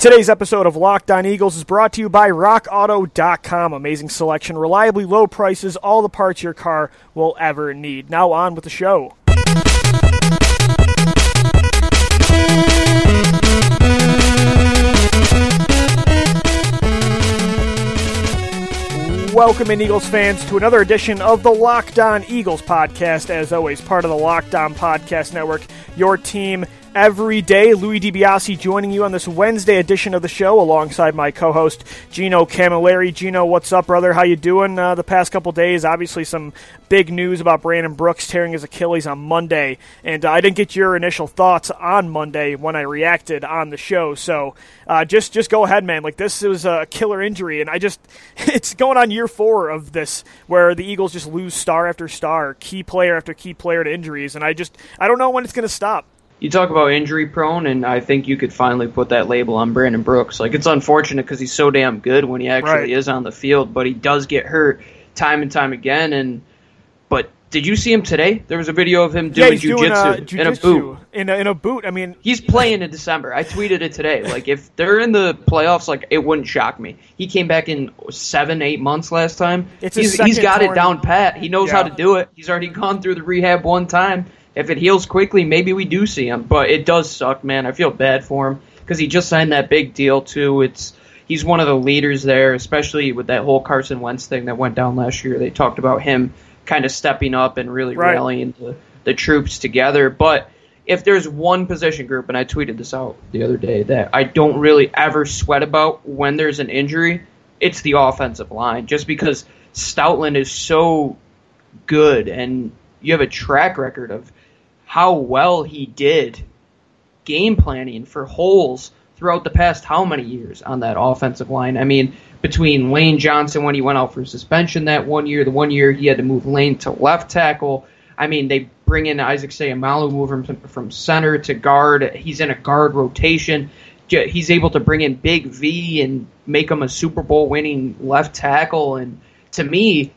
Today's episode of Locked On Eagles is brought to you by RockAuto.com. Amazing selection, reliably low prices, all the parts your car will ever need. Now on with the show. Welcome in, Eagles fans, to another edition of the Locked On Eagles podcast. As always, part of the Locked On Podcast Network, your team every day. Louis DiBiase joining you on this Wednesday edition of the show alongside my co-host Gino Camilleri. Gino, what's up, brother? How you doing uh, the past couple days? Obviously, some big news about Brandon Brooks tearing his Achilles on Monday, and uh, I didn't get your initial thoughts on Monday when I reacted on the show. So uh, just just go ahead, man. Like this was a killer injury, and I just it's going on year four of this where the Eagles just lose star after star, key player after key player to injuries, and I just I don't know when it's going to stop you talk about injury prone, and I think you could finally put that label on Brandon Brooks. Like it's unfortunate because he's so damn good when he actually right. is on the field, but he does get hurt time and time again. And but did you see him today? There was a video of him doing yeah, jujitsu jiu- uh, in a boot. In a, in a boot. I mean, he's playing in December. I tweeted it today. Like if they're in the playoffs, like it wouldn't shock me. He came back in seven, eight months last time. It's he's, he's got torn. it down pat. He knows yeah. how to do it. He's already gone through the rehab one time if it heals quickly, maybe we do see him. But it does suck, man. I feel bad for him because he just signed that big deal too. It's he's one of the leaders there, especially with that whole Carson Wentz thing that went down last year. They talked about him kind of stepping up and really right. rallying the, the troops together. But if there's one position group, and I tweeted this out the other day, that I don't really ever sweat about when there's an injury, it's the offensive line. Just because Stoutland is so good and you have a track record of how well he did game planning for holes throughout the past how many years on that offensive line. I mean, between Lane Johnson when he went out for suspension that one year, the one year he had to move Lane to left tackle. I mean, they bring in Isaac Seumalo, move him from center to guard. He's in a guard rotation. He's able to bring in Big V and make him a Super Bowl winning left tackle. And to me,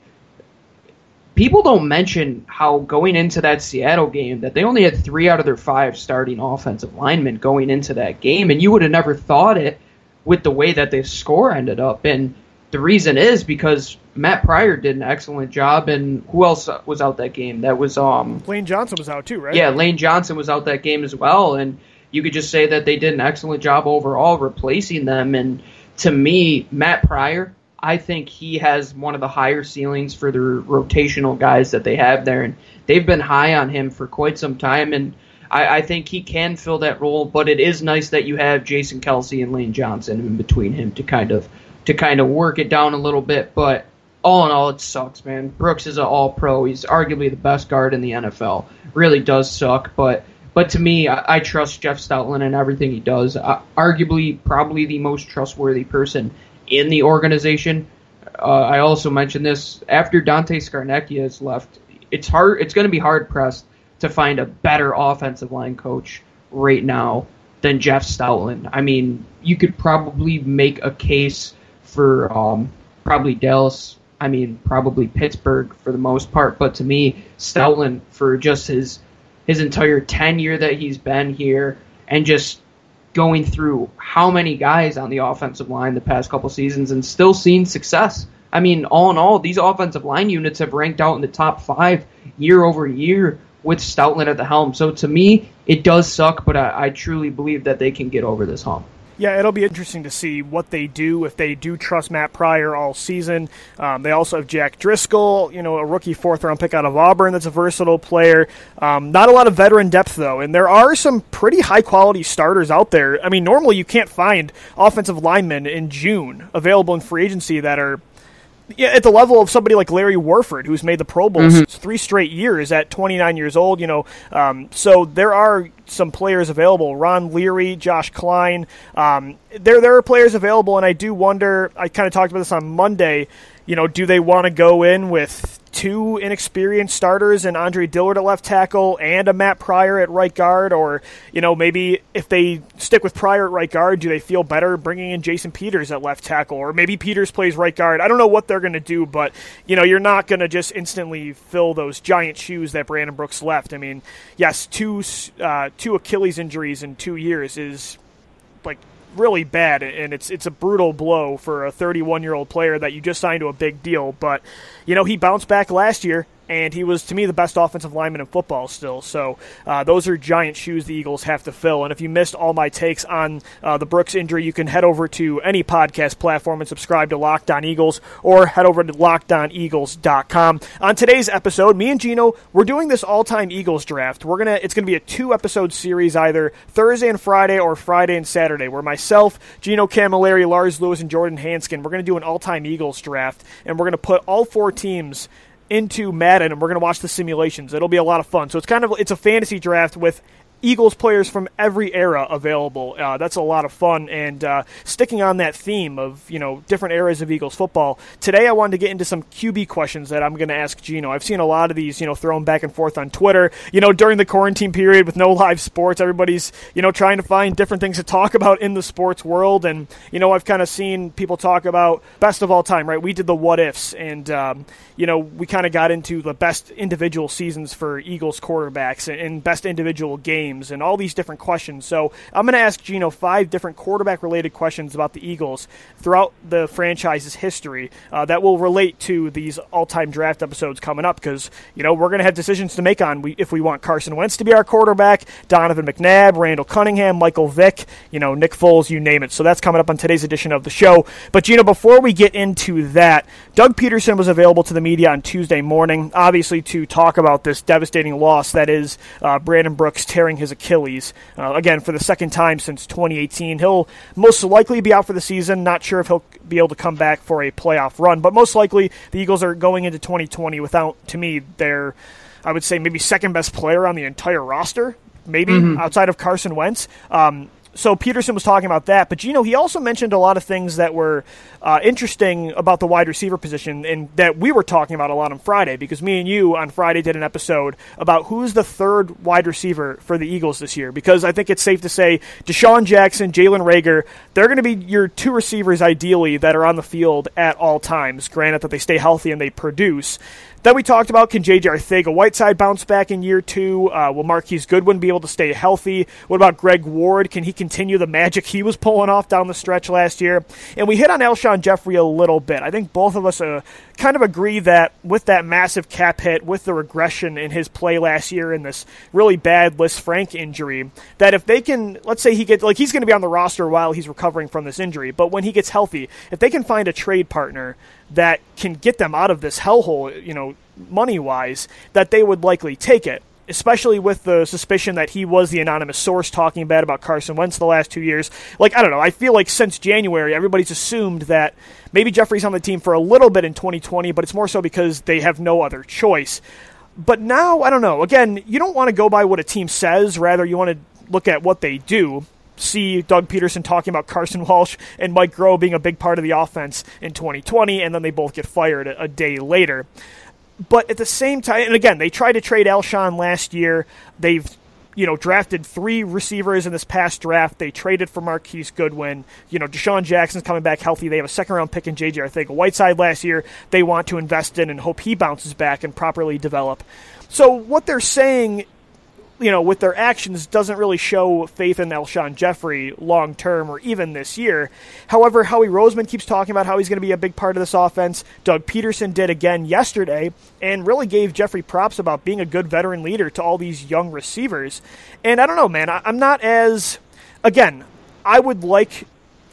people don't mention how going into that Seattle game that they only had three out of their five starting offensive linemen going into that game, and you would have never thought it with the way that the score ended up. And the reason is because Matt Pryor did an excellent job, and who else was out that game? That was um Lane Johnson was out too, right? Yeah, Lane Johnson was out that game as well, and you could just say that they did an excellent job overall replacing them. And to me, Matt Pryor I think he has one of the higher ceilings for the rotational guys that they have there, and they've been high on him for quite some time. And I, I think he can fill that role. But it is nice that you have Jason Kelce and Lane Johnson in between him to kind of to kind of work it down a little bit. But all in all, it sucks, man. Brooks is an All Pro. He's arguably the best guard in the NFL. Really does suck, but. But to me, I, trust Jeff Stoutland and everything he does. Uh, arguably, probably the most trustworthy person in the organization. Uh, I also mentioned this after Dante Scarnecchia has left. It's hard. It's going to be hard pressed to find a better offensive line coach right now than Jeff Stoutland. I mean, you could probably make a case for um, probably Dallas. I mean, probably Pittsburgh for the most part. But to me, Stoutland for just his his entire tenure that he's been here and just going through how many guys on the offensive line the past couple seasons and still seeing success. I mean, all in all, these offensive line units have ranked out in the top five year over year with Stoutland at the helm. So to me, it does suck, but I, I truly believe that they can get over this hump. Yeah, it'll be interesting to see what they do if they do trust Matt Pryor all season. Um, they also have Jack Driscoll, you know, a rookie fourth round pick out of Auburn that's a versatile player. Um, not a lot of veteran depth though, and there are some pretty high quality starters out there. I mean, normally you can't find offensive linemen in June available in free agency that are yeah, at the level of somebody like Larry Warford, who's made the Pro Bowl mm-hmm. three straight years at 29 years old. You know, um, so there are some players available. Ron Leary, Josh Kline, Um, there, there are players available, and I do wonder. I kind of talked about this on Monday. You know, do they want to go in with two inexperienced starters and Andre Dillard at left tackle and a Matt Pryor at right guard? Or, you know, maybe if they stick with Pryor at right guard, do they feel better bringing in Jason Peters at left tackle? Or maybe Peters plays right guard. I don't know what they're going to do, but, you know, you're not going to just instantly fill those giant shoes that Brandon Brooks left. I mean, yes, two, uh, two Achilles injuries in two years is like really bad, and it's it's a brutal blow for a 31 year old player that you just signed to a big deal. But you know he bounced back last year and he was to me the best offensive lineman in football still. So uh, those are giant shoes the Eagles have to fill. And if you missed all my takes on uh, the Brooks injury, you can head over to any podcast platform and subscribe to Locked On Eagles, or head over to LockedOnEagles.com. On today's episode, me and Gino we're doing this all-time Eagles draft. We're gonna it's gonna be a two-episode series, either Thursday and Friday or Friday and Saturday, where myself, Gino Camilleri, Lars Lewis, and Jordan Hanskin we're gonna do an all-time Eagles draft, and we're gonna put all four teams into Madden and we're going to watch the simulations. It'll be a lot of fun. So it's kind of it's a fantasy draft with Eagles players from every era available. Uh, that's a lot of fun. And uh, sticking on that theme of you know different eras of Eagles football, today I wanted to get into some QB questions that I'm going to ask Gino. I've seen a lot of these you know thrown back and forth on Twitter. You know during the quarantine period with no live sports, everybody's you know trying to find different things to talk about in the sports world. And you know I've kind of seen people talk about best of all time. Right? We did the what ifs, and um, you know we kind of got into the best individual seasons for Eagles quarterbacks and, and best individual games games and all these different questions. So I'm going to ask Gino five different quarterback related questions about the Eagles throughout the franchise's history uh, that will relate to these all time draft episodes coming up because, you know, we're going to have decisions to make on we, if we want Carson Wentz to be our quarterback, Donovan McNabb, Randall Cunningham, Michael Vick, you know, Nick Foles, you name it. So that's coming up on today's edition of the show. But, Gino, before we get into that, Doug Pederson was available to the media on Tuesday morning, obviously to talk about this devastating loss that is uh, Brandon Brooks tearing his Achilles. Uh, again, for the second time since 2018. He'll most likely be out for the season. Not sure if he'll be able to come back for a playoff run, but most likely the Eagles are going into 2020 without, to me, their, I would say, maybe second best player on the entire roster maybe mm-hmm. outside of Carson Wentz. Um, so Pederson was talking about that, but you know he also mentioned a lot of things that were uh, interesting about the wide receiver position, and that we were talking about a lot on Friday because me and you on Friday did an episode about who's the third wide receiver for the Eagles this year. Because I think it's safe to say DeSean Jackson, Jalen Reagor, they're going to be your two receivers ideally that are on the field at all times. Granted that they stay healthy and they produce. Then we talked about can J.J. Arcega-Whiteside bounce back in year two? Uh, will Marquise Goodwin be able to stay healthy? What about Greg Ward? Can he continue the magic he was pulling off down the stretch last year? And we hit on Alshon Jeffery a little bit. I think both of us uh, kind of agree that with that massive cap hit, with the regression in his play last year and this really bad Lisfranc injury, that if they can, let's say he gets, like he's going to be on the roster while he's recovering from this injury, but when he gets healthy, if they can find a trade partner that can get them out of this hellhole, you know, money wise, that they would likely take it. Especially with the suspicion that he was the anonymous source talking bad about Carson Wentz the last two years. Like, I don't know. I feel like since January, everybody's assumed that maybe Jeffery's on the team for a little bit in 2020, but it's more so because they have no other choice. But now, I don't know. Again, you don't want to go by what a team says, rather, you want to look at what they do see Doug Pederson talking about Carson Walch and Mike Groh being a big part of the offense in 2020, and then they both get fired a, a day later. But at the same time, and again, they tried to trade Alshon last year. They've you know, drafted three receivers in this past draft. They traded for Marquise Goodwin. You know, DeSean Jackson's coming back healthy. They have a second round pick in JJ Arcega-Whiteside last year. They want to invest in and hope he bounces back and properly develop. So what they're saying you know, with their actions doesn't really show faith in Alshon Jeffery long term or even this year. However, Howie Roseman keeps talking about how he's going to be a big part of this offense. Doug Pederson did again yesterday and really gave Jeffery props about being a good veteran leader to all these young receivers. And I don't know, man, I'm not as. Again, I would like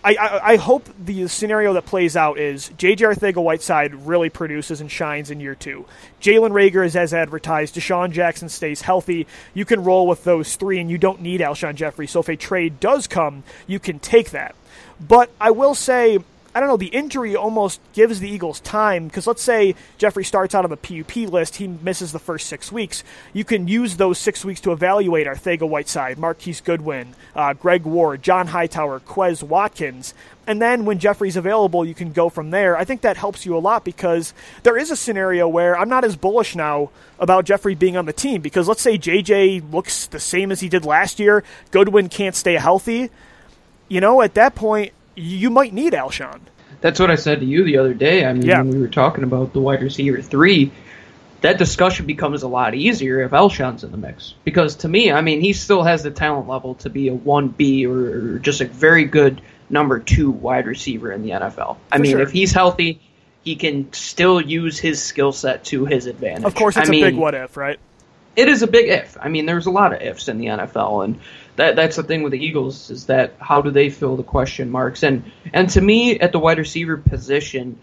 I, I, hope the scenario that plays out is J.J. Arcega-Whiteside really produces and shines in year two. Jalen Reagor is as advertised. DeSean Jackson stays healthy. You can roll with those three, and you don't need Alshon Jeffery. So if a trade does come, you can take that. But I will say I don't know, the injury almost gives the Eagles time because let's say Jeffery starts out on the PUP list, he misses the first six weeks. You can use those six weeks to evaluate Arcega-Whiteside, Marquise Goodwin, uh, Greg Ward, John Hightower, Quez Watkins. And then when Jeffery's available, you can go from there. I think that helps you a lot because there is a scenario where I'm not as bullish now about Jeffery being on the team because let's say JJ looks the same as he did last year, Goodwin can't stay healthy. You know, at that point, you might need Alshon. That's what I said to you the other day. I mean, yeah. when we were talking about the wide receiver three, that discussion becomes a lot easier if Alshon's in the mix. Because to me, I mean, he still has the talent level to be a 1B or, just a very good number two wide receiver in the NFL. I For mean, sure. if he's healthy, he can still use his skill set to his advantage. Of course, it's I a mean, big what if, right? It is a big if. I mean, there's a lot of ifs in the NFL, and that that's the thing with the Eagles is that how do they fill the question marks? And and to me, at the wide receiver position,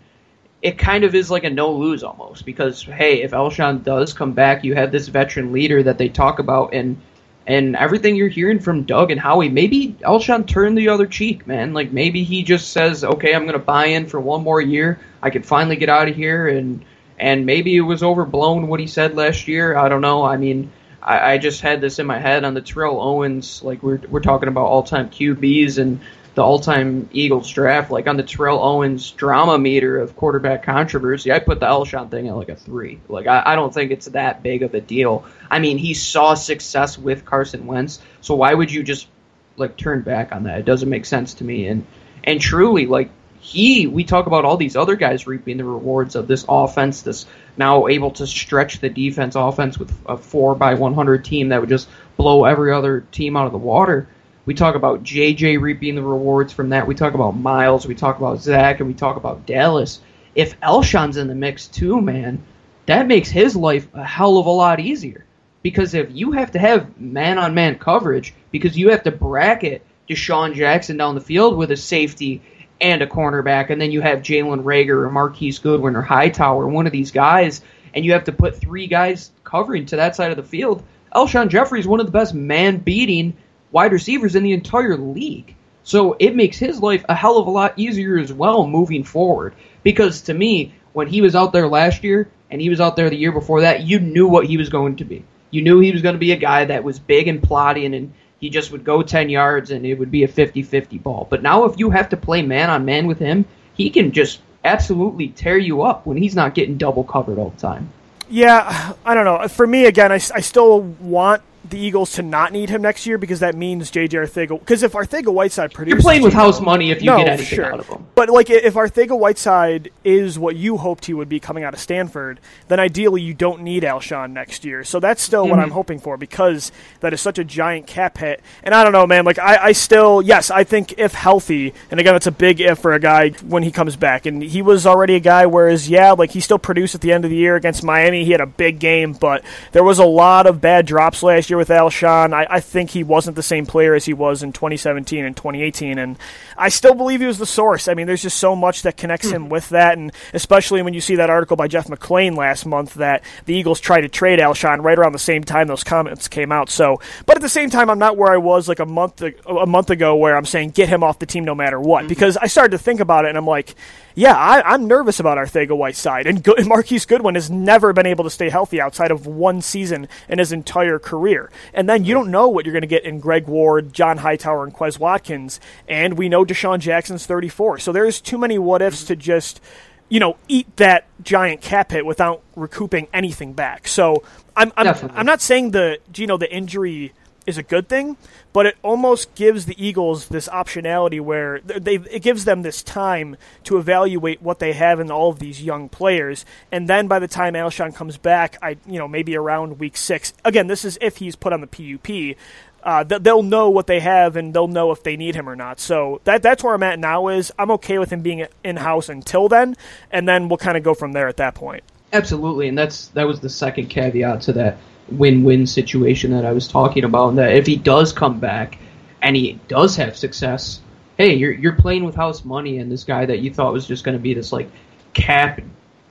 it kind of is like a no lose almost because hey, if Alshon does come back, you have this veteran leader that they talk about, and and everything you're hearing from Doug and Howie, maybe Alshon turned the other cheek, man. Like maybe he just says, okay, I'm gonna buy in for one more year. I can finally get out of here and and maybe it was overblown what he said last year. I don't know. I mean, I, I just had this in my head on the Terrell Owens. Like we're we're talking about all time QBs and the all time Eagles draft. Like on the Terrell Owens drama meter of quarterback controversy, I put the Alshon thing at like a three. Like I, I don't think it's that big of a deal. I mean, he saw success with Carson Wentz, so why would you just like turn back on that? It doesn't make sense to me. And and truly, like he, we talk about all these other guys reaping the rewards of this offense, this now able to stretch the defense offense with a four by 100 team that would just blow every other team out of the water. We talk about JJ reaping the rewards from that. We talk about Miles. We talk about Zach, and we talk about Dallas. If Alshon's in the mix too, man, that makes his life a hell of a lot easier. Because if you have to have man on man coverage, because you have to bracket DeSean Jackson down the field with a safety and a cornerback, and then you have Jalen Reagor or Marquise Goodwin or Hightower, one of these guys, and you have to put three guys covering to that side of the field. Alshon Jeffery is one of the best man beating wide receivers in the entire league. So it makes his life a hell of a lot easier as well moving forward. Because to me, when he was out there last year and he was out there the year before that, you knew what he was going to be. You knew he was going to be a guy that was big and plotting and he just would go 10 yards and it would be a 50 50 ball. But now, if you have to play man on man with him, he can just absolutely tear you up when he's not getting double covered all the time. Yeah, I don't know. For me, again, I, I still want the Eagles to not need him next year because that means JJ Arcega. Because if Arcega Whiteside produces, you're playing with house money if you no, get anything sure. out of him. But like if Arcega Whiteside is what you hoped he would be coming out of Stanford, then ideally you don't need Alshon next year. So that's still mm-hmm. what I'm hoping for because that is such a giant cap hit. And I don't know, man. Like I, I still, yes, I think if healthy, and again, it's a big if for a guy when he comes back. And he was already a guy. Whereas, yeah, like he still produced at the end of the year against Miami. He had a big game, but there was a lot of bad drops last year with Alshon. I, I think he wasn't the same player as he was in 2017 and 2018, and I still believe he was the source. I mean, there's just so much that connects him with that, and especially when you see that article by Jeff McLane last month that the Eagles tried to trade Alshon right around the same time those comments came out. So, but at the same time, I'm not where I was like a month a month ago, where I'm saying get him off the team no matter what, mm-hmm. because I started to think about it, and I'm like yeah, I, am nervous about Arcega Whiteside. And Go- Marquise Goodwin has never been able to stay healthy outside of one season in his entire career. And then you don't know what you're going to get in Greg Ward, John Hightower, and Quez Watkins. And we know DeSean Jackson's 34. So there's too many what ifs to just you know, eat that giant cap hit without recouping anything back. So I'm I'm, I'm not saying the you know the injury is a good thing, but it almost gives the Eagles this optionality where they it gives them this time to evaluate what they have in all of these young players, and then by the time Alshon comes back, I you know maybe around week six. Again, this is if he's put on the PUP. Uh, they'll know what they have and they'll know if they need him or not. So that that's where I'm at now. Is I'm okay with him being in house until then, and then we'll kind of go from there at that point. Absolutely, and that's that was the second caveat to that win-win situation that I was talking about. And that if he does come back and he does have success, hey, you're you're playing with house money, and this guy that you thought was just going to be this like cap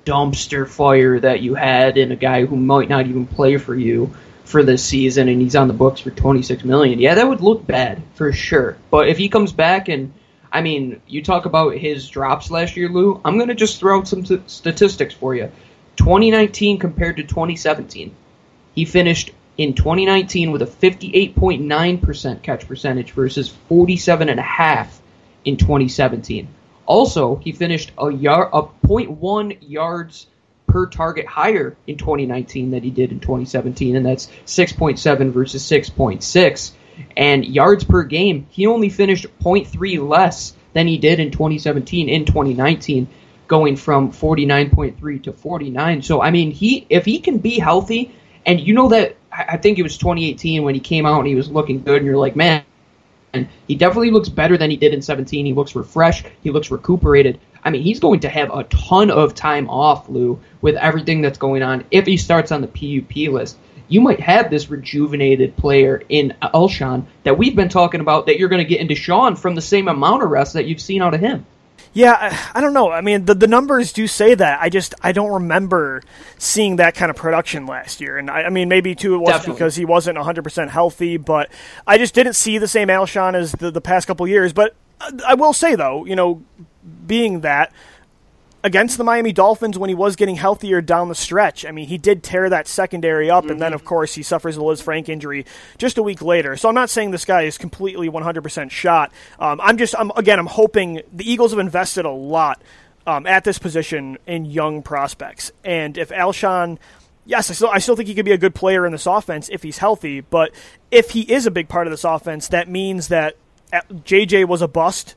dumpster fire that you had, and a guy who might not even play for you for this season, and he's on the books for 26 million. Yeah, that would look bad for sure. But if he comes back and I mean, you talk about his drops last year, Lou. I'm going to just throw out some t- statistics for you. 2019 compared to 2017. He finished in 2019 with a 58.9% catch percentage versus 47.5 in 2017. Also, he finished a yard, a 0.1 yards per target higher in 2019 than he did in 2017, and that's 6.7 versus 6.6. And yards per game, he only finished 0.3 less than he did in 2017 in 2019. going from 49.3 to 49. So I mean, he if he can be healthy, and you know that I think it was 2018 when he came out and he was looking good, and you're like, man, he definitely looks better than he did in 17. He looks refreshed. He looks recuperated. I mean, he's going to have a ton of time off, Lou, with everything that's going on. If he starts on the PUP list, you might have this rejuvenated player in Alshon that we've been talking about that you're going to get into Sean from the same amount of rest that you've seen out of him. Yeah, I don't know. I mean, the the numbers do say that. I just I don't remember seeing that kind of production last year. And I, I mean, maybe too it was Definitely. because he wasn't 100 percent healthy, but I just didn't see the same Alshon as the, the past couple years. But I will say though, you know, being that against the Miami Dolphins when he was getting healthier down the stretch. I mean, he did tear that secondary up, mm-hmm. and then, mm-hmm. of course, he suffers a Frank injury just a week later. So I'm not saying this guy is completely 100% shot. Um, I'm just, I'm, again, I'm hoping the Eagles have invested a lot um, at this position in young prospects. And if Alshon. Yes, I still, I still think he could be a good player in this offense if he's healthy, but if he is a big part of this offense, that means that JJ was a bust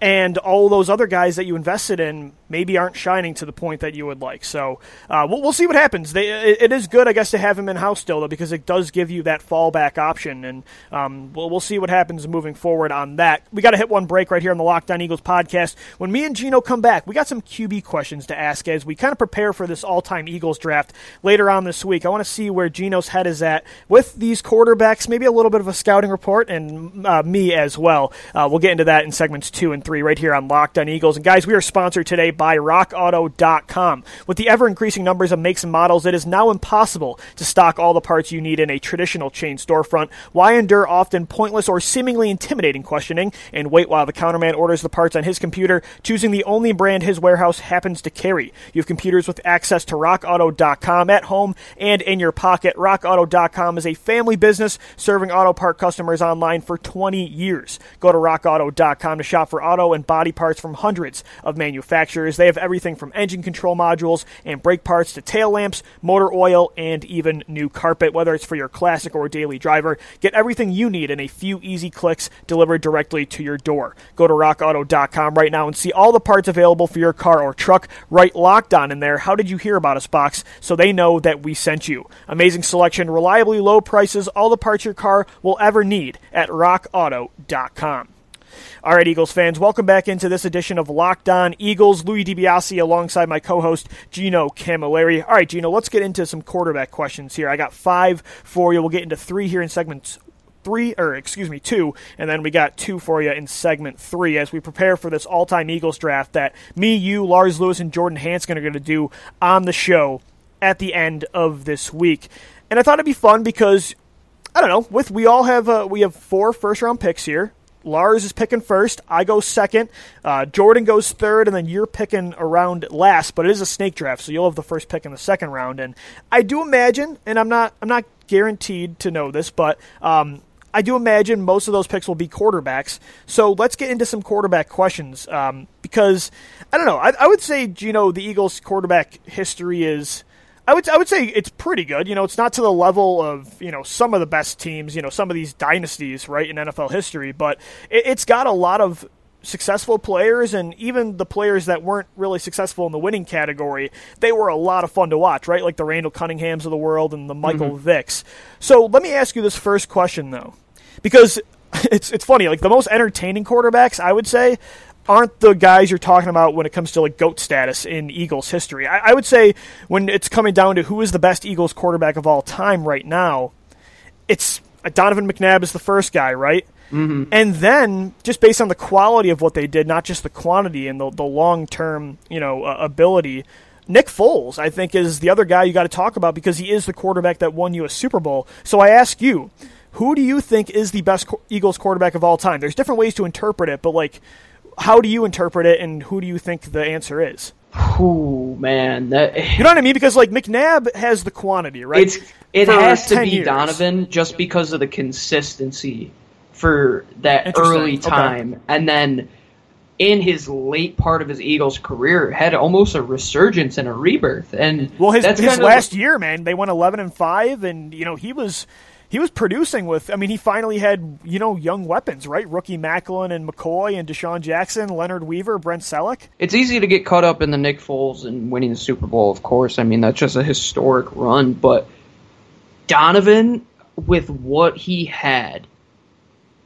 and all those other guys that you invested in maybe aren't shining to the point that you would like. So uh, we'll, we'll, see what happens. They, it, it is good, I guess, to have him in house still, though, because it does give you that fallback option, and um, we'll, we'll see what happens moving forward on that. We got to hit one break right here on the Locked On Eagles podcast. When me and Gino come back, we got some QB questions to ask as we kind of prepare for this all-time Eagles draft later on this week. I want to see where Gino's head is at with these quarterbacks, maybe a little bit of a scouting report, and uh, me as well. Uh, we'll get into that in segments two and three right here on Locked On Eagles. And guys, we are sponsored today by RockAuto.com. With the ever increasing numbers of makes and models, it is now impossible to stock all the parts you need in a traditional chain storefront. Why endure often pointless or seemingly intimidating questioning and wait while the counterman orders the parts on his computer, choosing the only brand his warehouse happens to carry? You have computers with access to RockAuto.com at home and in your pocket. RockAuto.com is a family business serving auto part customers online for 20 years. Go to RockAuto.com to shop for auto and body parts from hundreds of manufacturers. They have everything from engine control modules and brake parts to tail lamps, motor oil, and even new carpet. Whether it's for your classic or daily driver, get everything you need in a few easy clicks delivered directly to your door. Go to rockauto.com right now and see all the parts available for your car or truck. Right locked on in there. How did you hear about us box so they know that we sent you? Amazing selection, reliably low prices, all the parts your car will ever need at rockauto.com. All right, Eagles fans, welcome back into this edition of Locked On Eagles. Louis DiBiase alongside my co-host Gino Camilleri. All right, Gino, let's get into some quarterback questions here. I got five for you. We'll get into three here in segments three, or excuse me, two, and then we got two for you in segment three as we prepare for this all-time Eagles draft that me, you, Lars Lewis, and Jordan Hanskin are going to do on the show at the end of this week. And I thought it'd be fun because I don't know. With we all have uh, we have four first round picks here. Lars is picking first. I go second. Uh, Jordan goes third, and then you're picking around last. But it is a snake draft, so you'll have the first pick in the second round. And I do imagine, and I'm not, I'm not guaranteed to know this, but um, I do imagine most of those picks will be quarterbacks. So let's get into some quarterback questions um, because I don't know. I, I would say, you know, the Eagles' quarterback history is I would I would say it's pretty good. You know, it's not to the level of you know some of the best teams. You know, some of these dynasties right in NFL history, but it, it's got a lot of successful players and even the players that weren't really successful in the winning category, they were a lot of fun to watch, right? Like the Randall Cunninghams of the world and the Michael mm-hmm. Vicks. So let me ask you this first question though. Because it's it's funny, like the most entertaining quarterbacks, I would say, aren't the guys you're talking about when it comes to like goat status in Eagles history. I, I, would say when it's coming down to who is the best Eagles quarterback of all time right now, it's uh, Donovan McNabb is the first guy, right? Mm-hmm. And then just based on the quality of what they did, not just the quantity and the, the long term, you know, uh, ability. Nick Foles, I think, is the other guy you got to talk about because he is the quarterback that won you a Super Bowl. So I ask you, who do you think is the best Eagles quarterback of all time? There's different ways to interpret it, but like, how do you interpret it, and who do you think the answer is? Oh man, that you know what I mean? Because like McNabb has the quantity, right? It's it for has to be years. Donovan just because of the consistency for that early time, okay. and then in his late part of his Eagles career had almost a resurgence and a rebirth. And well, his, his last year, man, they went eleven and five, and you know he was he was producing with. I mean, he finally had you know young weapons, right? Rookie Maclin and McCoy and DeSean Jackson, Leonard Weaver, Brent Celek. It's easy to get caught up in the Nick Foles and winning the Super Bowl, of course. I mean, that's just a historic run, but Donovan, with what he had,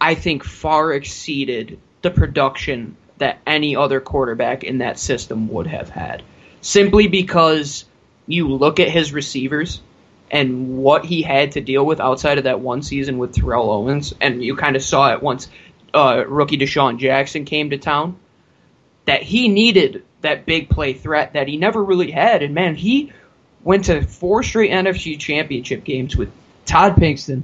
I think far exceeded the production that any other quarterback in that system would have had. Simply because you look at his receivers and what he had to deal with outside of that one season with Terrell Owens, and you kind of saw it once uh, rookie DeSean Jackson came to town, that he needed that big play threat that he never really had. And man, he went to four straight NFC championship games with Todd Pinkston,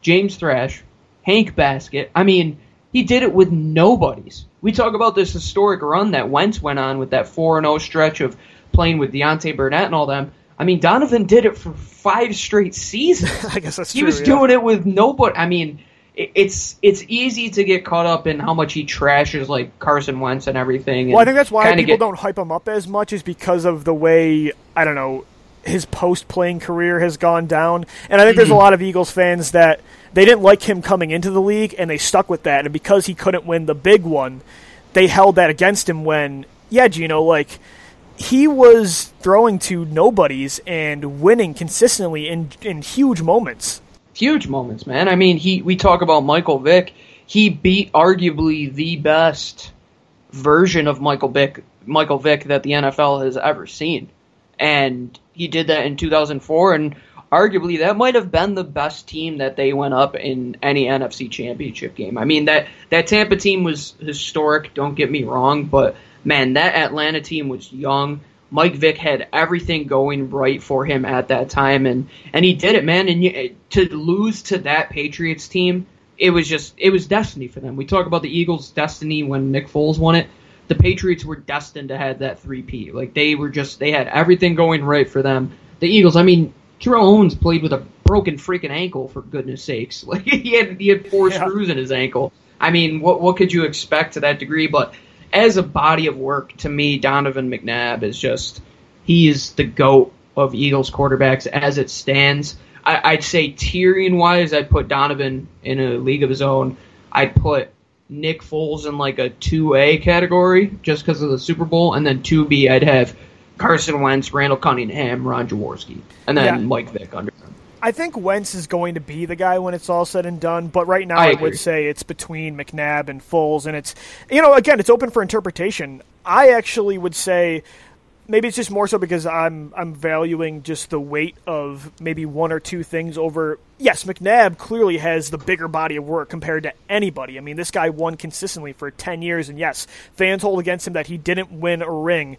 James Thrash, Hank Baskett. I mean, he did it with nobodies. We talk about this historic run that Wentz went on with that 4 0 stretch of playing with Deontay Burnett and all them. I mean, Donovan did it for five straight seasons. I guess that's he true. was yeah. doing it with nobody. I mean, it- it's it's easy to get caught up in how much he trashes like Carson Wentz and everything. Well, I think that's why people get- don't hype him up as much, is because of the way I don't know his post-playing career has gone down. And I think Mm-hmm. there's a lot of Eagles fans that they didn't like him coming into the league, and they stuck with that. And because he couldn't win the big one, they held that against him. When yeah, Gino, like he was throwing to nobodies and winning consistently in in huge moments. huge moments, man. I mean, he we talk about Michael Vick. He beat arguably the best version of Michael Vick, Michael Vick that the NFL has ever seen, and he did that in 2004. And arguably, that might have been the best team that they went up in any NFC Championship game. I mean that that Tampa team was historic. Don't get me wrong, but man, that Atlanta team was young. Mike Vick had everything going right for him at that time, and and he did it, man. And you, to lose to that Patriots team, it was just it was destiny for them. We talk about the Eagles' destiny when Nick Foles won it. The Patriots were destined to have that three P. Like they were just they had everything going right for them. The Eagles, I mean, Terrell Owens played with a broken freaking ankle for goodness sakes. Like he had he had four Yeah. screws in his ankle. I mean, what what could you expect to that degree? But as a body of work, to me, Donovan McNabb is just he is the goat of Eagles quarterbacks as it stands. I, I'd say tiering wise, I'd put Donovan in a league of his own. I'd put Nick Foles in like a two A category just because of the Super Bowl, and then two B, I'd have Carson Wentz, Randall Cunningham, Ron Jaworski, and then Yeah. Mike Vick under. I think Wentz is going to be the guy when it's all said and done, but right now I I, would say it's between McNabb and Foles, and it's you know again it's open for interpretation. I actually would say maybe it's just more so because I'm I'm valuing just the weight of maybe one or two things over. Yes, McNabb clearly has the bigger body of work compared to anybody. I mean, this guy won consistently for ten years, and yes, fans hold against him that he didn't win a ring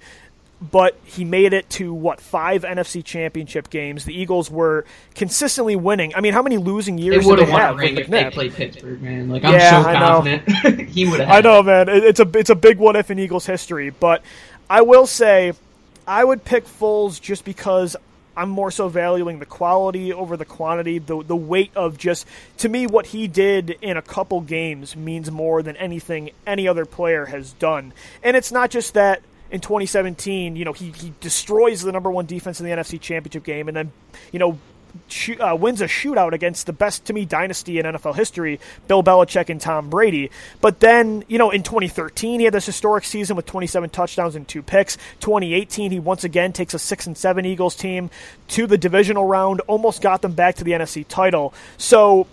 but he made it to what five NFC Championship games. The Eagles were consistently winning. I mean, how many losing They years would did have they won a ring if they played Pittsburgh, man. Like I'm Yeah, so confident he would have. I know, man. It's a it's a big what if in Eagles history, but I will say I would pick Foles just because I'm more so valuing the quality over the quantity, the the weight of just to me what he did in a couple games means more than anything any other player has done. And it's not just that in 2017, you know, he he destroys the number 1 defense in the NFC Championship game and then, you know, uh, wins a shootout against the best to me dynasty in NFL history, Bill Belichick and Tom Brady. But then, you know, in 2013 he had this historic season with 27 touchdowns and two picks. 2018 he once again takes a six and seven Eagles team to the divisional round, almost got them back to the NFC title. So.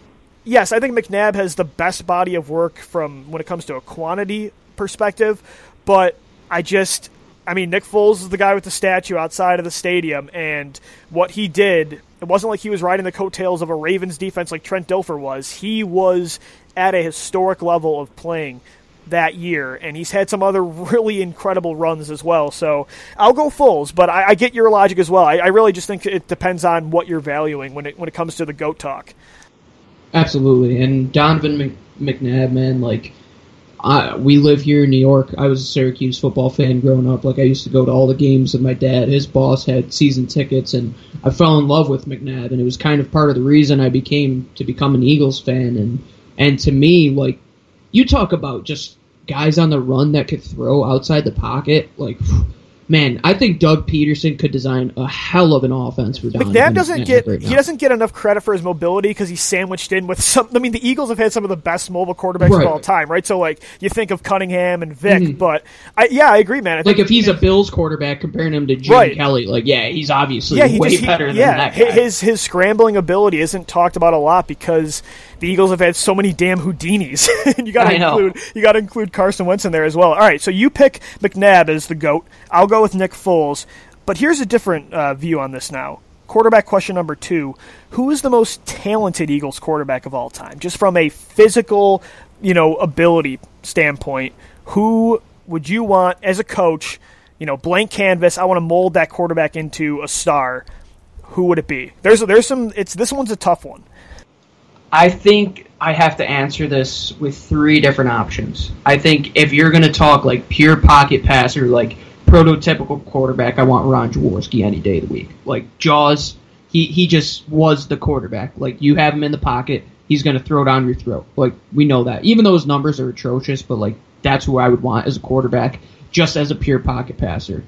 Yes, I think McNabb has the best body of work from when it comes to a quantity perspective, but I just I mean, Nick Foles is the guy with the statue outside of the stadium, and what he did, it wasn't like he was riding the coattails of a Ravens defense like Trent Dilfer was. He was at a historic level of playing that year, and he's had some other really incredible runs as well. So I'll go Foles, but I, I get your logic as well. I, I really just think it depends on what you're valuing when it when it comes to the goat talk. Absolutely, and Donovan Mc, McNabb, man, like I, we live here in New York. I was a Syracuse football fan growing up. Like I used to go to all the games with my dad. His boss had season tickets, and I fell in love with McNabb, and it was kind of part of the reason I became to become an Eagles fan. And and to me, like you talk about just guys on the run that could throw outside the pocket, like man, I think Doug Pederson could design a hell of an offense for Donovan. McNabb doesn't get he doesn't get enough credit for his mobility because he's sandwiched in with some. I mean, the Eagles have had some of the best mobile quarterbacks right. of all time, right? So like you think of Cunningham and Vick, mm-hmm. but I, yeah, I agree, man. I like if he's a Bills quarterback, comparing him to Jim right. Kelly, like yeah, he's obviously yeah, he way just, he, better than yeah, that guy. His his scrambling ability isn't talked about a lot because the Eagles have had so many damn Houdinis. you got to include you got to include Carson Wentz in there as well. All right, so you pick McNabb as the goat. I'll go with Nick Foles. But here's a different uh, view on this now. Quarterback question number two: Who is the most talented Eagles quarterback of all time? Just from a physical, you know, ability standpoint, who would you want as a coach? You know, blank canvas. I want to mold that quarterback into a star. Who would it be? There's there's some. It's this one's a tough one. I think I have to answer this with three different options. I think if you're going to talk like pure pocket passer, like prototypical quarterback, I want Ron Jaworski any day of the week. Like Jaws, he he just was the quarterback. Like you have him in the pocket, he's going to throw down your throat. Like we know that. Even though his numbers are atrocious, but like that's who I would want as a quarterback, just as a pure pocket passer.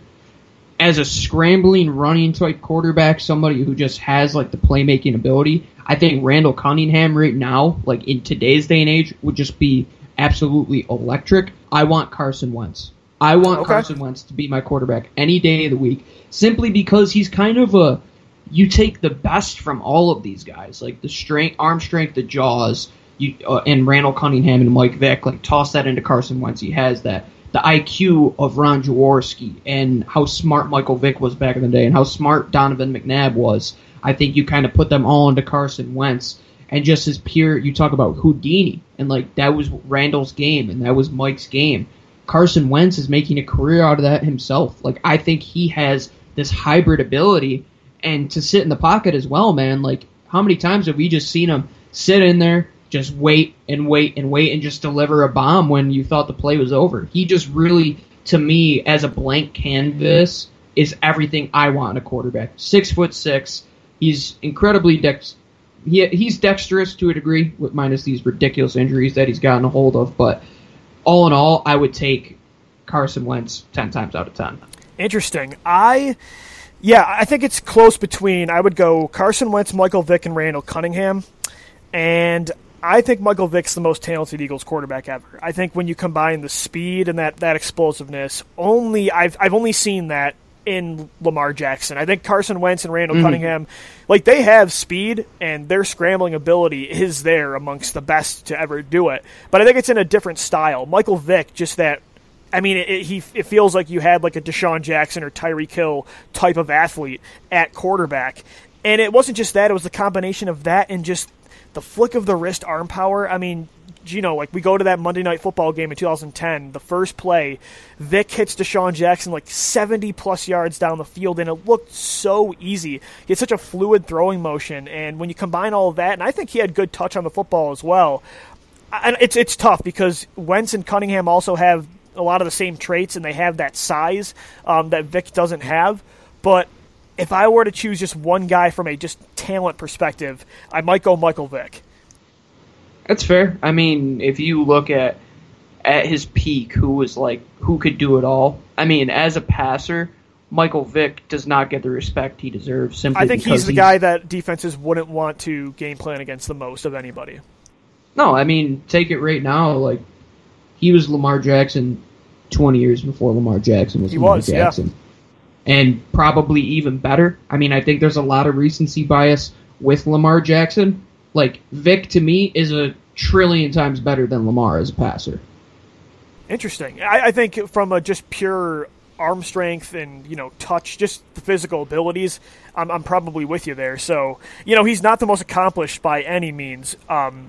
As a scrambling running type quarterback, somebody who just has like the playmaking ability, I think Randall Cunningham right now, like in today's day and age, would just be absolutely electric. I want Carson Wentz. I want okay. Carson Wentz to be my quarterback any day of the week, simply because he's kind of a. You take the best from all of these guys, like the strength, arm strength, the jaws, you uh, and Randall Cunningham and Mike Vick. Like toss that into Carson Wentz. He has that. The IQ of Ron Jaworski and how smart Michael Vick was back in the day, and how smart Donovan McNabb was. I think you kind of put them all into Carson Wentz. And just as pure, you talk about Houdini, and like that was Randall's game, and that was Mike's game. Carson Wentz is making a career out of that himself. Like I think he has this hybrid ability, and to sit in the pocket as well, man. Like how many times have we just seen him sit in there, just wait and wait and wait, and just deliver a bomb when you thought the play was over? He just really, to me, as a blank canvas, is everything I want in a quarterback. Six foot six He's incredibly dex. He, he's dexterous to a degree, with minus these ridiculous injuries that he's gotten a hold of. But all in all, I would take Carson Wentz ten times out of ten. Interesting. I. Yeah, I think it's close between. I would go Carson Wentz, Michael Vick, and Randall Cunningham. And I think Michael Vick's the most talented Eagles quarterback ever. I think when you combine the speed and that, that explosiveness, only I've I've only seen that in Lamar Jackson. I think Carson Wentz and Randall mm-hmm. Cunningham, like they have speed and their scrambling ability is there amongst the best to ever do it. But I think it's in a different style. Michael Vick, just that. I mean, it, it, he it feels like you had like a DeSean Jackson or Tyreek Hill type of athlete at quarterback, and it wasn't just that; it was the combination of that and just the flick of the wrist arm power. I mean, you know, like we go to that Monday Night Football game in 2010, the first play, Vick hits DeSean Jackson like 70 plus yards down the field, and it looked so easy. He had such a fluid throwing motion, and when you combine all of that, and I think he had good touch on the football as well. And it's it's tough because Wentz and Cunningham also have a lot of the same traits, and they have that size um, that Vick doesn't have. But if I were to choose just one guy from a just talent perspective, I might go Michael Vick. That's fair. I mean, if you look at at his peak, who was like who could do it all. I mean, as a passer, Michael Vick does not get the respect he deserves. Simply, I think he's the he's, guy that defenses wouldn't want to game plan against the most of anybody. No, I mean, take it right now. Like he was Lamar Jackson twenty years before Lamar Jackson was he Lamar was, Jackson, yeah. and probably even better. I mean, I think there's a lot of recency bias with Lamar Jackson, like Vick to me is a trillion times better than Lamar as a passer. Interesting. I, I think from a just pure arm strength and you know touch, just the physical abilities, I'm, I'm probably with you there. So you know he's not the most accomplished by any means. Um,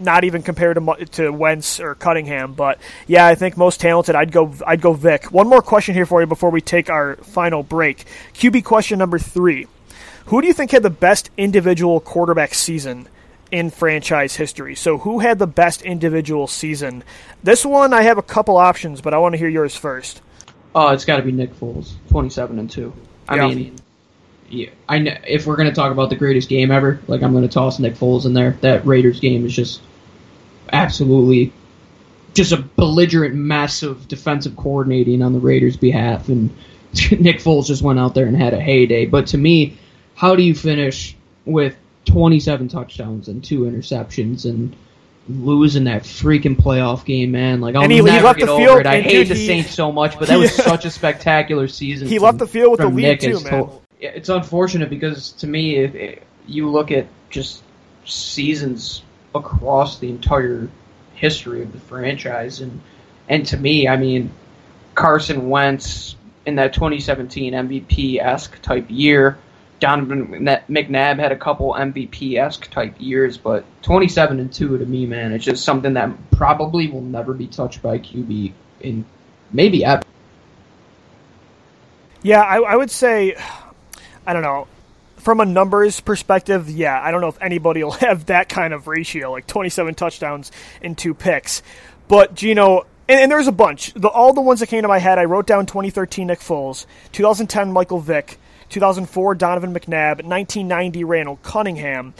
not even compared to to Wentz or Cunningham, but yeah, I think most talented. I'd go I'd go Vick. One more question here for you before we take our final break. QB question number three: Who do you think had the best individual quarterback season in franchise history. So, who had the best individual season? This one, I have a couple options, but I want to hear yours first. Oh, it's got to be Nick Foles, twenty-seven and two. I yeah. mean, yeah, I know, if we're going to talk about the greatest game ever, like I'm going to toss Nick Foles in there. That Raiders game is just absolutely just a belligerent mess of defensive coordinating on the Raiders' behalf, and Nick Foles just went out there and had a heyday. But to me, how do you finish with 27 touchdowns and two interceptions and losing that freaking playoff game, man? Like I'll And he- he left get the over it. I hate dude, the he- Saints so much, but that was Yeah. such a spectacular season. He from- left the field with the lead, Nick too, man. to- it's unfortunate because to me, if if you look at just seasons across the entire history of the franchise, and and to me, I mean, Carson Wentz in that 2017 MVP esque type year. Donovan McNabb had a couple MVP esque type years, but 27 and two to me, man, it's just something that probably will never be touched by QB in maybe ever. Yeah, I, I would say, I don't know. From a numbers perspective, yeah, I don't know if anybody will have that kind of ratio, like 27 touchdowns and two picks. But, Gino, and, and there's a bunch. The, all the ones that came to my head, I wrote down 2013 Nick Foles, 2010 Michael Vick, 2004 Donovan McNabb, 1990 Randall Cunningham.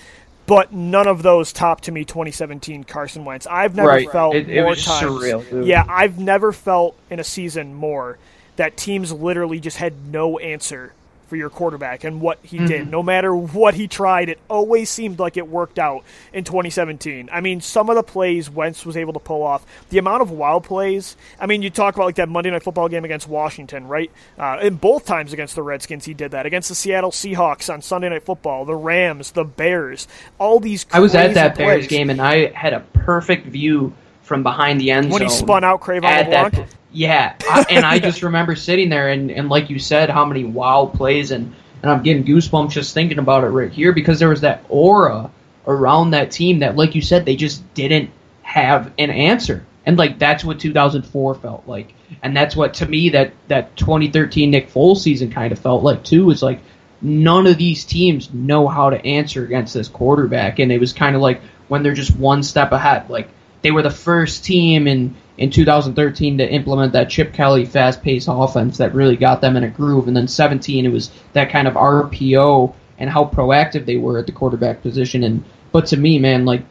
But none of those top to me 2017 Carson Wentz. I've never Right. felt It- it more times. surreal. Yeah, I've never felt in a season more that teams literally just had no answer for your quarterback and what he did. Mm-hmm. No matter what he tried, it always seemed like it worked out in 2017. I mean, some of the plays Wentz was able to pull off, the amount of wild plays. I mean, you talk about like that Monday Night Football game against Washington, right? Uh, and both times against the Redskins, he did that. Against the Seattle Seahawks on Sunday Night Football, the Rams, the Bears, all these. I was at that Bears game and I had a perfect view from behind the end when he zone. spun out Cre'Von at LeBlanc. that, yeah, I, and I just remember sitting there and, and like you said, how many wild plays and and I'm getting goosebumps just thinking about it right here because there was that aura around that team that, like you said, they just didn't have an answer, and like that's what 2004 felt like, and that's what to me that that 2013 Nick Foles season kind of felt like too. Is like none of these teams know how to answer against this quarterback, and it was kind of like when they're just one step ahead, like they were the first team in in 2013 to implement that Chip Kelly fast-paced offense that really got them in a groove, and then 17 it was that kind of RPO and how proactive they were at the quarterback position. And but to me, man, like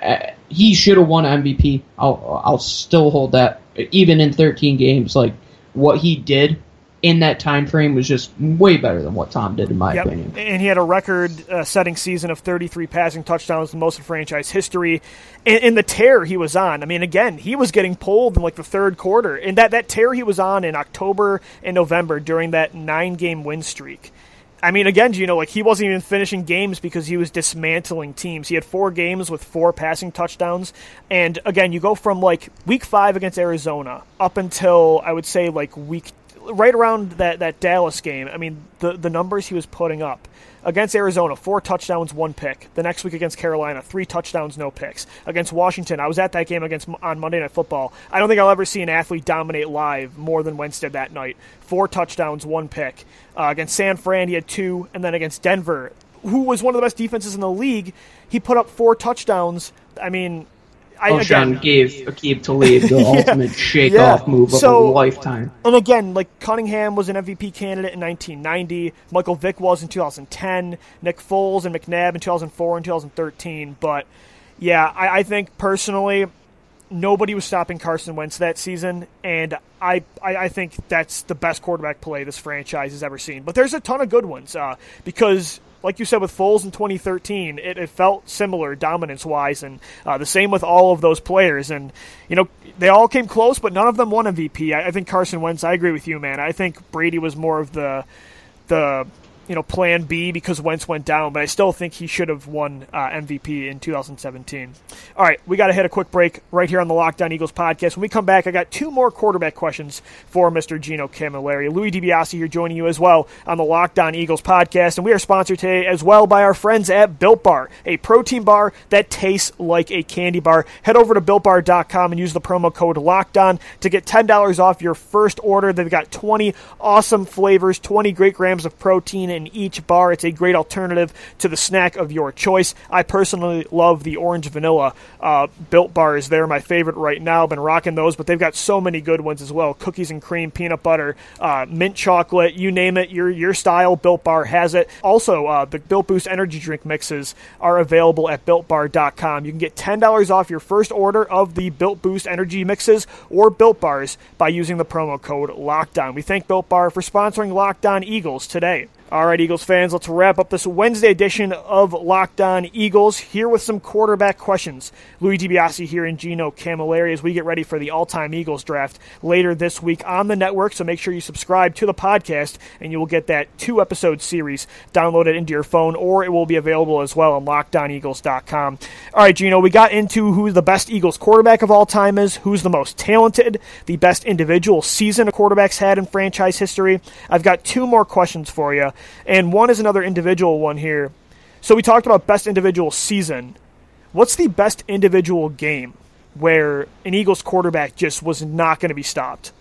uh, he should have won MVP. I'll I'll still hold that even in 13 games. Like what he did in that time frame was just way better than what Tom did in my Yep. opinion. And he had a record uh, setting season of 33 passing touchdowns, the most in franchise history. In, in the tear he was on, I mean, again, he was getting pulled in like the third quarter. And that, that tear he was on in October and November during that nine game win streak. I mean, again, you know, like he wasn't even finishing games because he was dismantling teams. He had four games with four passing touchdowns. And again, you go from like week five against Arizona up until I would say like week right around that, that Dallas game, I mean, the, the numbers he was putting up against Arizona, four touchdowns, one pick. The next week against Carolina, three touchdowns, no picks. Against Washington, I was at that game against on Monday Night Football. I don't think I'll ever see an athlete dominate live more than did that night. Four touchdowns, one pick. Uh, against San Fran, he had two, and then against Denver, who was one of the best defenses in the league, he put up four touchdowns. I mean, I Alshon again, gave Aqib Talib the ultimate shake Yeah. off move of So- a lifetime. And again, like Cunningham was an MVP candidate in 1990. Michael Vick was in 2010. Nick Foles and McNabb in 2004 and 2013. But yeah, I, I think personally, nobody was stopping Carson Wentz that season, and I, I, I think that's the best quarterback play this franchise has ever seen. But there's a ton of good ones uh, because. Like you said with Foles in 2013, it, it felt similar dominance wise, and uh, the same with all of those players. And you know they all came close, but none of them won MVP. I, I think Carson Wentz. I agree with you, man. I think Brady was more of the the you know plan B because Wentz went down, but I still think he should have won uh, MVP in 2017. All right, we got to hit a quick break right here on the Locked On Eagles podcast. When we come back, I got two more quarterback questions for Mr. Gino Camilleri. Louis DiBiase here joining you as well on the Locked On Eagles podcast, and we are sponsored today as well by our friends at Built Bar, a protein bar that tastes like a candy bar. Head over to BuiltBar.com and use the promo code Lockdown to get $10 off your first order. They've got 20 awesome flavors, 20 great grams of protein in each bar. It's a great alternative to the snack of your choice. I personally love the orange vanilla uh, built bars. They're my favorite right now. Been rocking those, but they've got so many good ones as well. Cookies and cream, peanut butter, uh, mint chocolate, you name it. Your your style Built Bar has it. Also, uh, the Built Boost energy drink mixes are available at BuiltBar.com. You can get ten dollars off your first order of the Built Boost energy mixes or Built Bars by using the promo code Lockdown. We thank Built Bar for sponsoring Locked On Eagles today. All right, Eagles fans, let's wrap up this Wednesday edition of Locked On Eagles here with some quarterback questions. Louis DiBiase here and Gino Camilleri as we get ready for the all-time Eagles draft later this week on the network. So make sure you subscribe to the podcast, and you will get that two-episode series downloaded into your phone, or it will be available as well on LockedOnEagles.com. All right, Gino, we got into who the best Eagles quarterback of all time is, who's the most talented, the best individual season a quarterback's had in franchise history. I've got two more questions for you and one is another individual one here. So we talked about best individual season. What's the best individual game where an Eagles quarterback just was not going to be stopped?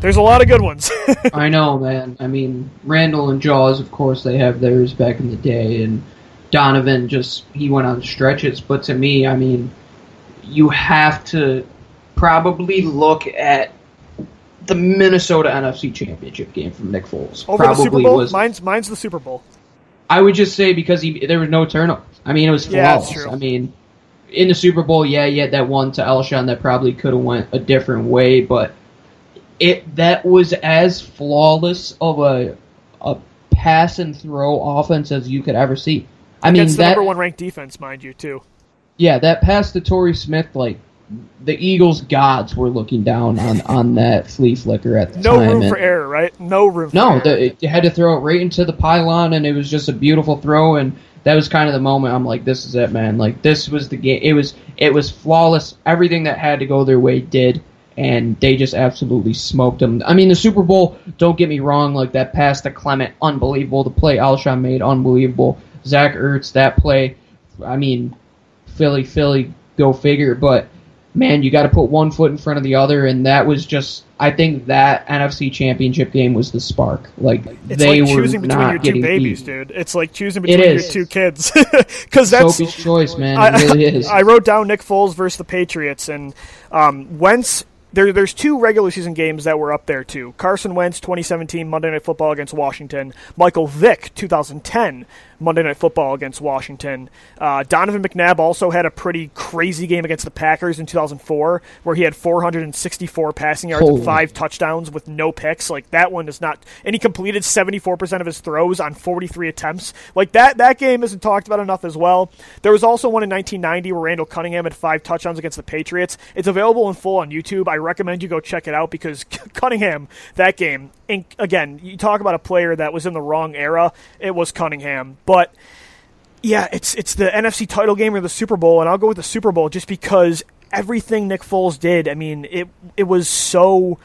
There's a lot of good ones. I know, man. I mean, Randall and Jaws, of course, they have theirs back in the day, and Donovan just he went on stretches. But to me, I mean, you have to probably look at the Minnesota NFC Championship game from Nick Foles. Over probably the Super Bowl? was. Mine's, mine's the Super Bowl. I would just say because he there was no turnovers. I mean, it was flawless. true. I mean, in the Super Bowl, yeah, yeah, that one to Alshon that probably could have went a different way, but it that was as flawless of a a pass and throw offense as you could ever see. I mean, Against the that number one ranked defense, mind you, too. yeah, that pass to Torrey Smith, like the Eagles gods were looking down on on that flea flicker at the No time. No room and- for error, right? No room for no, error. the, it, you had to throw it right into the pylon, and it was just a beautiful throw. And that was kind of the moment I'm like, "This is it, man! Like this was the game. It was it was flawless. Everything that had to go their way did, and they just absolutely smoked them. I mean, the Super Bowl. Don't get me wrong. Like that pass to Clement, unbelievable. The play Alshon made, unbelievable. Zach Ertz, that play. I mean, Philly, Philly, go figure. But man, you got to put one foot in front of the other, and that was just. I think that NFC Championship game was the spark. Like It's they like were choosing between not your two getting babies, beat. dude. It's like choosing between your two kids. Because that's Sophie's choice, man. I, It really is. I wrote down Nick Foles versus the Patriots, and um, Wentz. There, there's two regular season games that were up there too. Carson Wentz, 2017 Monday Night Football against Washington. Michael Vick, 2010 Monday Night Football against Washington. Uh, Donovan McNabb also had a pretty crazy game against the Packers in 2004, where he had 464 passing yards Holy. and five touchdowns with no picks. Like that one is not, and he completed 74% of his throws on 43 attempts. Like that, that game isn't talked about enough as well. There was also one in 1990 where Randall Cunningham had five touchdowns against the Patriots. It's available in full on YouTube. I recommend you go check it out because Cunningham, that game, again, you talk about a player that was in the wrong era. It was Cunningham, but yeah, it's it's the NFC title game or the Super Bowl, and I'll go with the Super Bowl just because everything Nick Foles did. I mean, it it was so.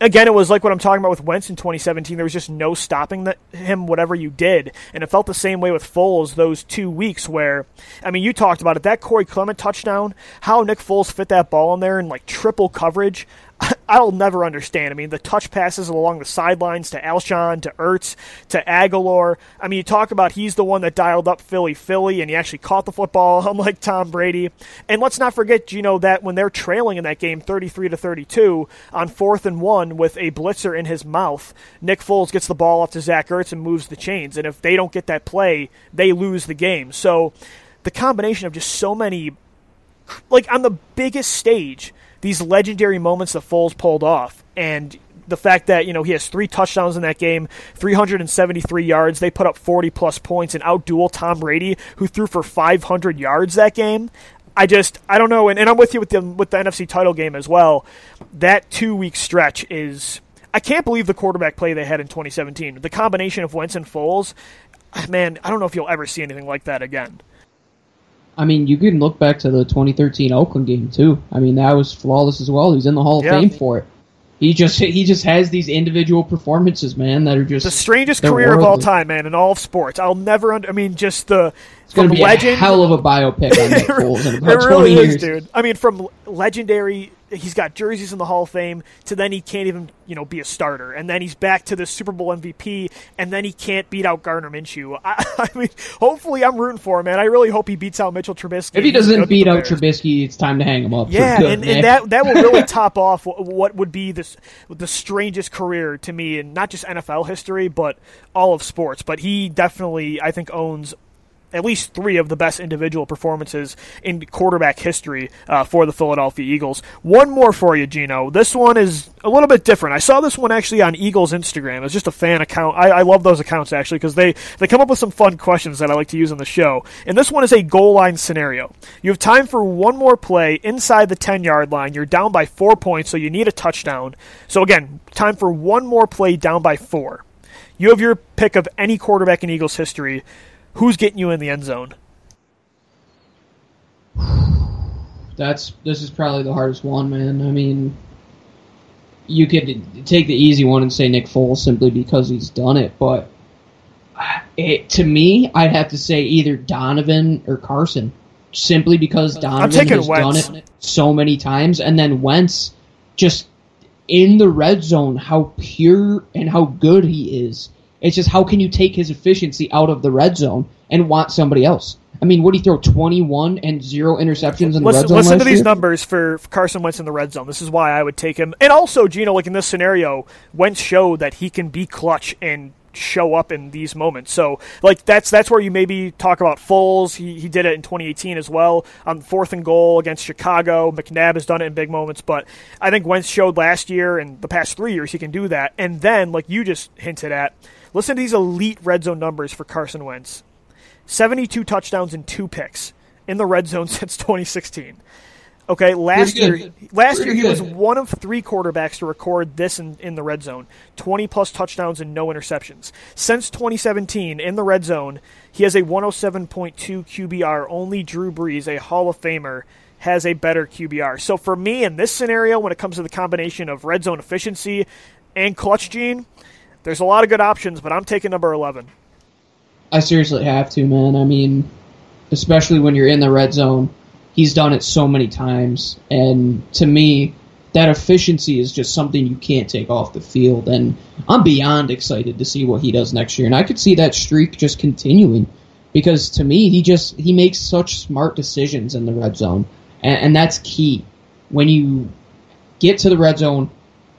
Again, it was like what I'm talking about with Wentz in 2017. There was just no stopping that, him, whatever you did, and it felt the same way with Foles those two weeks. Where, I mean, you talked about it. That Corey Clement touchdown, how Nick Foles fit that ball in there in like triple coverage. I'll never understand. I mean, the touch passes along the sidelines to Alshon, to Ertz, to Agholor. I mean, you talk about he's the one that dialed up Philly, Philly, and he actually caught the football, unlike Tom Brady. And let's not forget, you know, that when they're trailing in that game, 33 to 32, on fourth and one with a blitzer in his mouth, Nick Foles gets the ball off to Zach Ertz and moves the chains. And if they don't get that play, they lose the game. So the combination of just so many like on the biggest stage, these legendary moments that Foles pulled off, and the fact that you know he has three touchdowns in that game, 373 yards, they put up 40 plus points and outduel Tom Brady, who threw for 500 yards that game. I just I don't know, and, and I'm with you with the with the NFC title game as well. That two week stretch is. I can't believe the quarterback play they had in 2017. The combination of Wentz and Foles, ah, man, I don't know if you'll ever see anything like that again. I mean, you can look back to the 2013 Oakland game too. I mean, that was flawless as well. He's in the Hall of Yeah. Fame for it. He just he just has these individual performances, man, that are just the strangest career of all time, man, in all of sports. I'll never. Under, I mean, just the It's gonna be legend. a hell of a biopic on Nick Foles in it about 20 really years. is, dude. I mean, from legendary he's got jerseys in the Hall of Fame to then he can't even you know be a starter, and then he's back to the Super Bowl MVP, and then he can't beat out Gardner Minshew. I, I mean, hopefully I'm rooting for him, man. I really hope he beats out Mitchell Trubisky. If he doesn't beat out Trubisky, it's time to hang him up. Yeah, good, and, and, that that will really top off what would be this the strangest career to me in not just NFL history, but all of sports. But he definitely, I think, owns at least three of the best individual performances in quarterback history uh, for the Philadelphia Eagles. One more for you, Gino. This one is a little bit different. I saw this one actually on Eagles Instagram. It's just a fan account. I, I love those accounts actually because they, they come up with some fun questions that I like to use on the show. And this one is a goal line scenario. You have time for one more play inside the 10 yard line. You're down by four points, so you need a touchdown. So again, time for one more play down by four. You have your pick of any quarterback in Eagles history who's getting you in the end zone? That's this is probably the hardest one, man. I mean, you could take the easy one and say Nick Foles simply because he's done it, but uh, it, to me, I'd have to say either Donovan or Carson, simply because Donovan has Wentz. done it so many times, and then Wentz just in the red zone, how pure and how good he is it's just how can you take his efficiency out of the red zone and want somebody else? I mean, what do you throw? Twenty-one and zero interceptions in the listen, red zone. Listen to these year? numbers for Carson Wentz in the red zone. This is why I would take him. And also, Gino, like in this scenario, Wentz showed that he can be clutch and show up in these moments. So, like that's that's where you maybe talk about Foles. He he did it in 2018 as well on fourth and goal against Chicago. McNabb has done it in big moments, but I think Wentz showed last year and the past three years he can do that. And then, like you just hinted at Listen to these elite red zone numbers for Carson Wentz 72 touchdowns and two picks in the red zone since 2016. Okay, last year last Pretty year he good. was one of three quarterbacks to record this in, in the red zone. 20 plus touchdowns and no interceptions. Since 2017 in the red zone, he has a 107.2 QBR. Only Drew Brees, a Hall of Famer, has a better QBR. So for me in this scenario when it comes to the combination of red zone efficiency and clutch gene, there's a lot of good options, but I'm taking number 11. I seriously have to, man. I mean, especially when you're in the red zone, he's done it so many times. And to me, that efficiency is just something you can't take off the field. And I'm beyond excited to see what he does next year. And I could see that streak just continuing because to me, he just he makes such smart decisions in the red zone, and, and that's key. When you get to the red zone,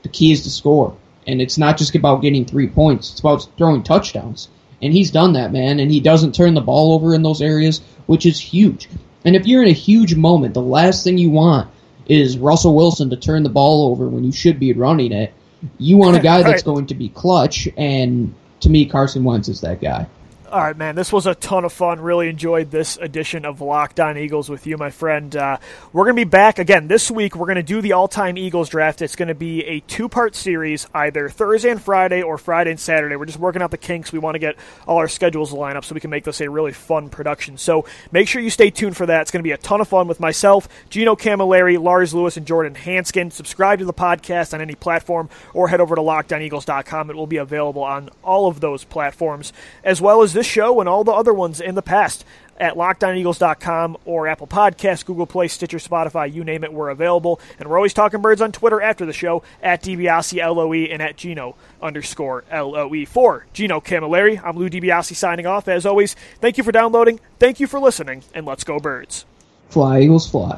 the key is to score. And it's not just about getting three points, it's about throwing touchdowns. And he's done that, man. And he doesn't turn the ball over in those areas, which is huge. And if you're in a huge moment, the last thing you want is Russell Wilson to turn the ball over when you should be running it. You want a guy that's going to be clutch, and to me, Carson Wentz is that guy. All right, man. This was a ton of fun. Really enjoyed this edition of Locked On Eagles with you, my friend. Uh, we're going to be back again this week. We're going to do the all-time Eagles draft. It's going to be a two-part series, either Thursday and Friday or Friday and Saturday. We're just working out the kinks. We want to get all our schedules lined up so we can make this a really fun production. So make sure you stay tuned for that. It's going to be a ton of fun with myself, Gino Camilleri, Lars Lewis, and Jordan Hanskin. Subscribe to the podcast on any platform or head over to LockedOnEagles.com. It will be available on all of those platforms, as well as this show and all the other ones in the past at lockedoneagles.com or Apple Podcasts, Google Play, Stitcher, Spotify, you name it, we're available. And we're always talking birds on Twitter after the show at DiBiase LOE and at Gino underscore LOE. For Gino Camilleri, I'm Lou DiBiase signing off. As always, thank you for downloading, thank you for listening, and let's go birds. Fly, Eagles, fly.